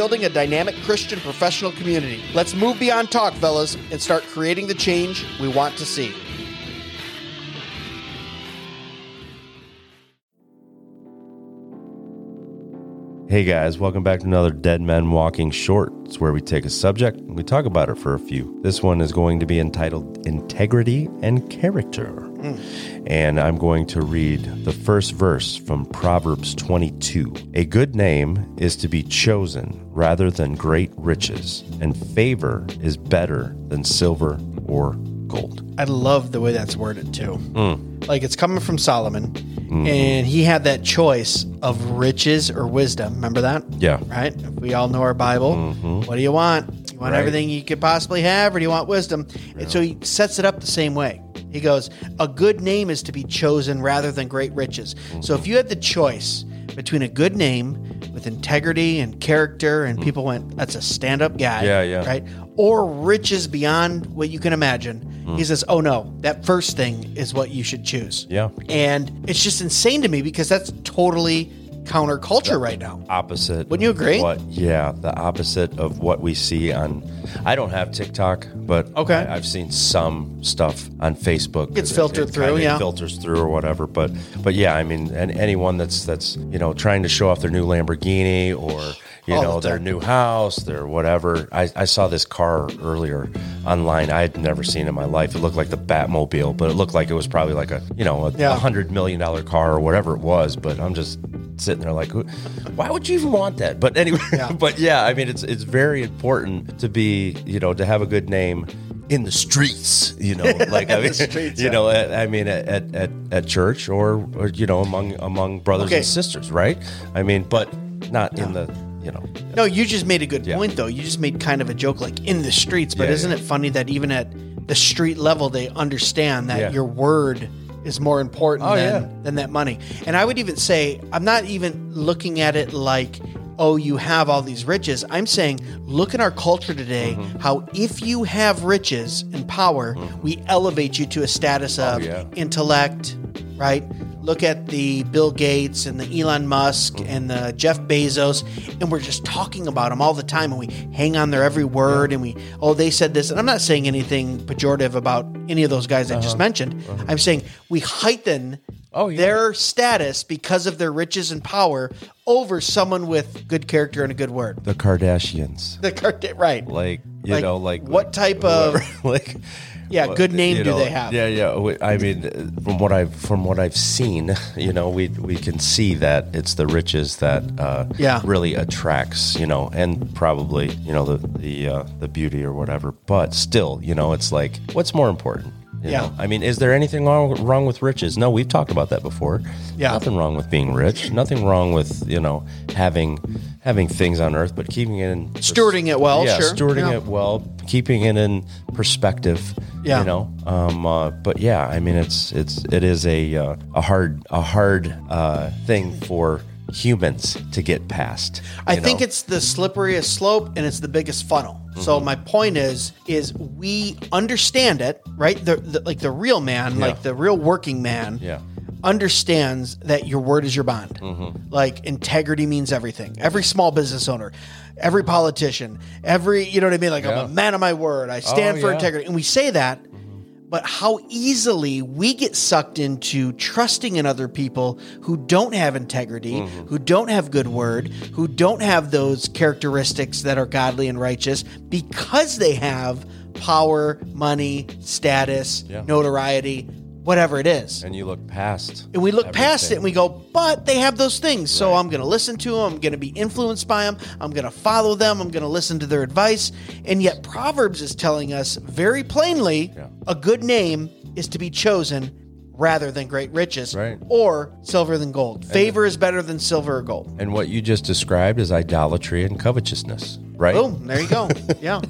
building a dynamic Christian professional community. Let's move beyond talk, fellas, and start creating the change we want to see. Hey guys, welcome back to another Dead Men Walking Short. It's where we take a subject and we talk about it for a few. This one is going to be entitled Integrity and Character. And I'm going to read the first verse from Proverbs 22. A good name is to be chosen rather than great riches, and favor is better than silver or gold. I love the way that's worded too. Hmm. Like it's coming from Solomon, and he had that choice of riches or wisdom. Remember that? Yeah. Right? We all know our Bible. Mm-hmm. What do you want? You want Right. everything you could possibly have, or do you want wisdom? And so he sets it up the same way. He goes, A good name is to be chosen rather than great riches. So if mm-hmm. you had the choice between a good name with integrity and character, and mm. people went, That's a stand up guy. Yeah, yeah. Right? Or riches beyond what you can imagine. Hmm. He says, Oh no, that first thing is what you should choose. Yeah. And it's just insane to me because that's totally counterculture right now. opposite. Wouldn't you agree? What? Yeah, the opposite of what we see on. I don't have TikTok, but Okay. I, have seen some stuff on Facebook. It's filtered it through, yeah. filters through or whatever. But but yeah, I mean, and anyone that's that's you know trying to show off their new Lamborghini or you All know the their new house, their whatever. I, I saw this car earlier online. I had never seen in my life. It looked like the Batmobile, but it looked like it was probably like a you know a, Yeah. a hundred million dollar car or whatever it was. But I'm just sitting there like, why would you even want that? But anyway, Yeah. but yeah, I mean, it's it's very important to be you know to have a good name in the streets. You know, like I mean, streets, you yeah. know, at, I mean, at, at at church or or you know among among brothers Okay. and sisters, right? I mean, but not in the you know. No, you just made a good Yeah. point, though. You just made kind of a joke, like in the streets. But Yeah, isn't it funny that even at the street level, they understand that your word is more important Oh, than, yeah. than that money? And I would even say, I'm not even looking at it like, oh, you have all these riches. I'm saying, look at our culture today, Mm-hmm. how if you have riches and power, we elevate you to a status of Oh, yeah. intellect, right? Look at the Bill Gates and the Elon Musk Mm-hmm. and the Jeff Bezos, and we're just talking about them all the time, and we hang on their every word, and we, oh, they said this, and I'm not saying anything pejorative about any of those guys I Uh-huh. just mentioned. I'm saying we heighten Oh, yeah. their status because of their riches and power over someone with good character and a good word. The Kardashians, The card- right? like you Like, know, like what type of- like. Yeah, what- good name do know, they have? Yeah, yeah. I mean, from what I've from what I've seen, you know, we we can see that it's the riches that uh, Yeah. really attracts, you know, and probably you know the the uh, the beauty or whatever. But still, you know, it's like what's more important. You Yeah. know? I mean, is there anything wrong, wrong with riches? No, we've talked about that before. Yeah. Nothing wrong with being rich. Nothing wrong with, you know, having having things on earth, but keeping it in Stewarding it well, Yeah, sure. stewarding Yeah. it well, keeping it in perspective. Yeah. You know. Um uh, but yeah, I mean it's it's it is a uh, a hard a hard uh thing for humans to get past. I you think it's the slipperiest slope and it's the biggest funnel. So Mm-hmm. my point is is we understand it, right? The, the like the real man, like the real working man Yeah. Understands that your word is your bond. Mm-hmm. Like integrity means everything. Every small business owner, every politician, every you know what I mean? Like Yeah. I'm a man of my word. I stand Oh, for yeah. integrity. And we say that but how easily we get sucked into trusting in other people who don't have integrity, Mm-hmm. who don't have good word, who don't have those characteristics that are godly and righteous because they have power, money, status, Yeah. notoriety, whatever it is. and you look past And we look past it and we go, but they have those things. So I'm going to listen to them. I'm going to be influenced by them. I'm going to follow them. I'm going to listen to their advice. And yet, Proverbs is telling us very plainly Yeah. a good name is to be chosen rather than great riches Right. or silver than gold. Favor is better than silver or gold. And what you just described is idolatry and covetousness, right? Boom, there you go. Yeah.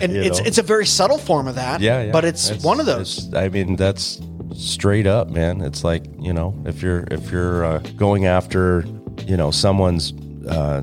And it's know. it's a very subtle form of that. Yeah, yeah. But it's, one of those. I mean, that's straight up, man. It's like you know, if you're if you're uh, going after you know someone's uh,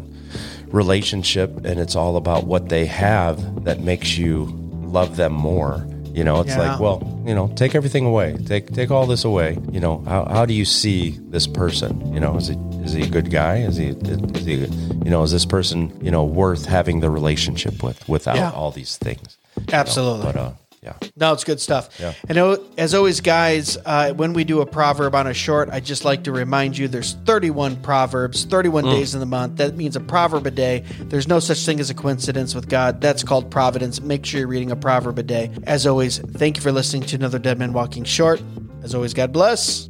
relationship and it's all about what they have that makes you love them more. You know, it's Yeah. like, well, you know, take everything away, take take all this away. You know, how, how do you see this person? You know, is he is he a good guy? Is he is he you know is this person you know worth having the relationship with without Yeah. all these things? You know, Absolutely. But uh, yeah. No, it's good stuff. Yeah. And as always, guys, uh, when we do a proverb on a short, I just like to remind you there's 31 proverbs, 31 days in the month. That means a proverb a day. There's no such thing as a coincidence with God. That's called providence. Make sure you're reading a proverb a day. As always, thank you for listening to another Dead Man Walking Short. As always, God bless.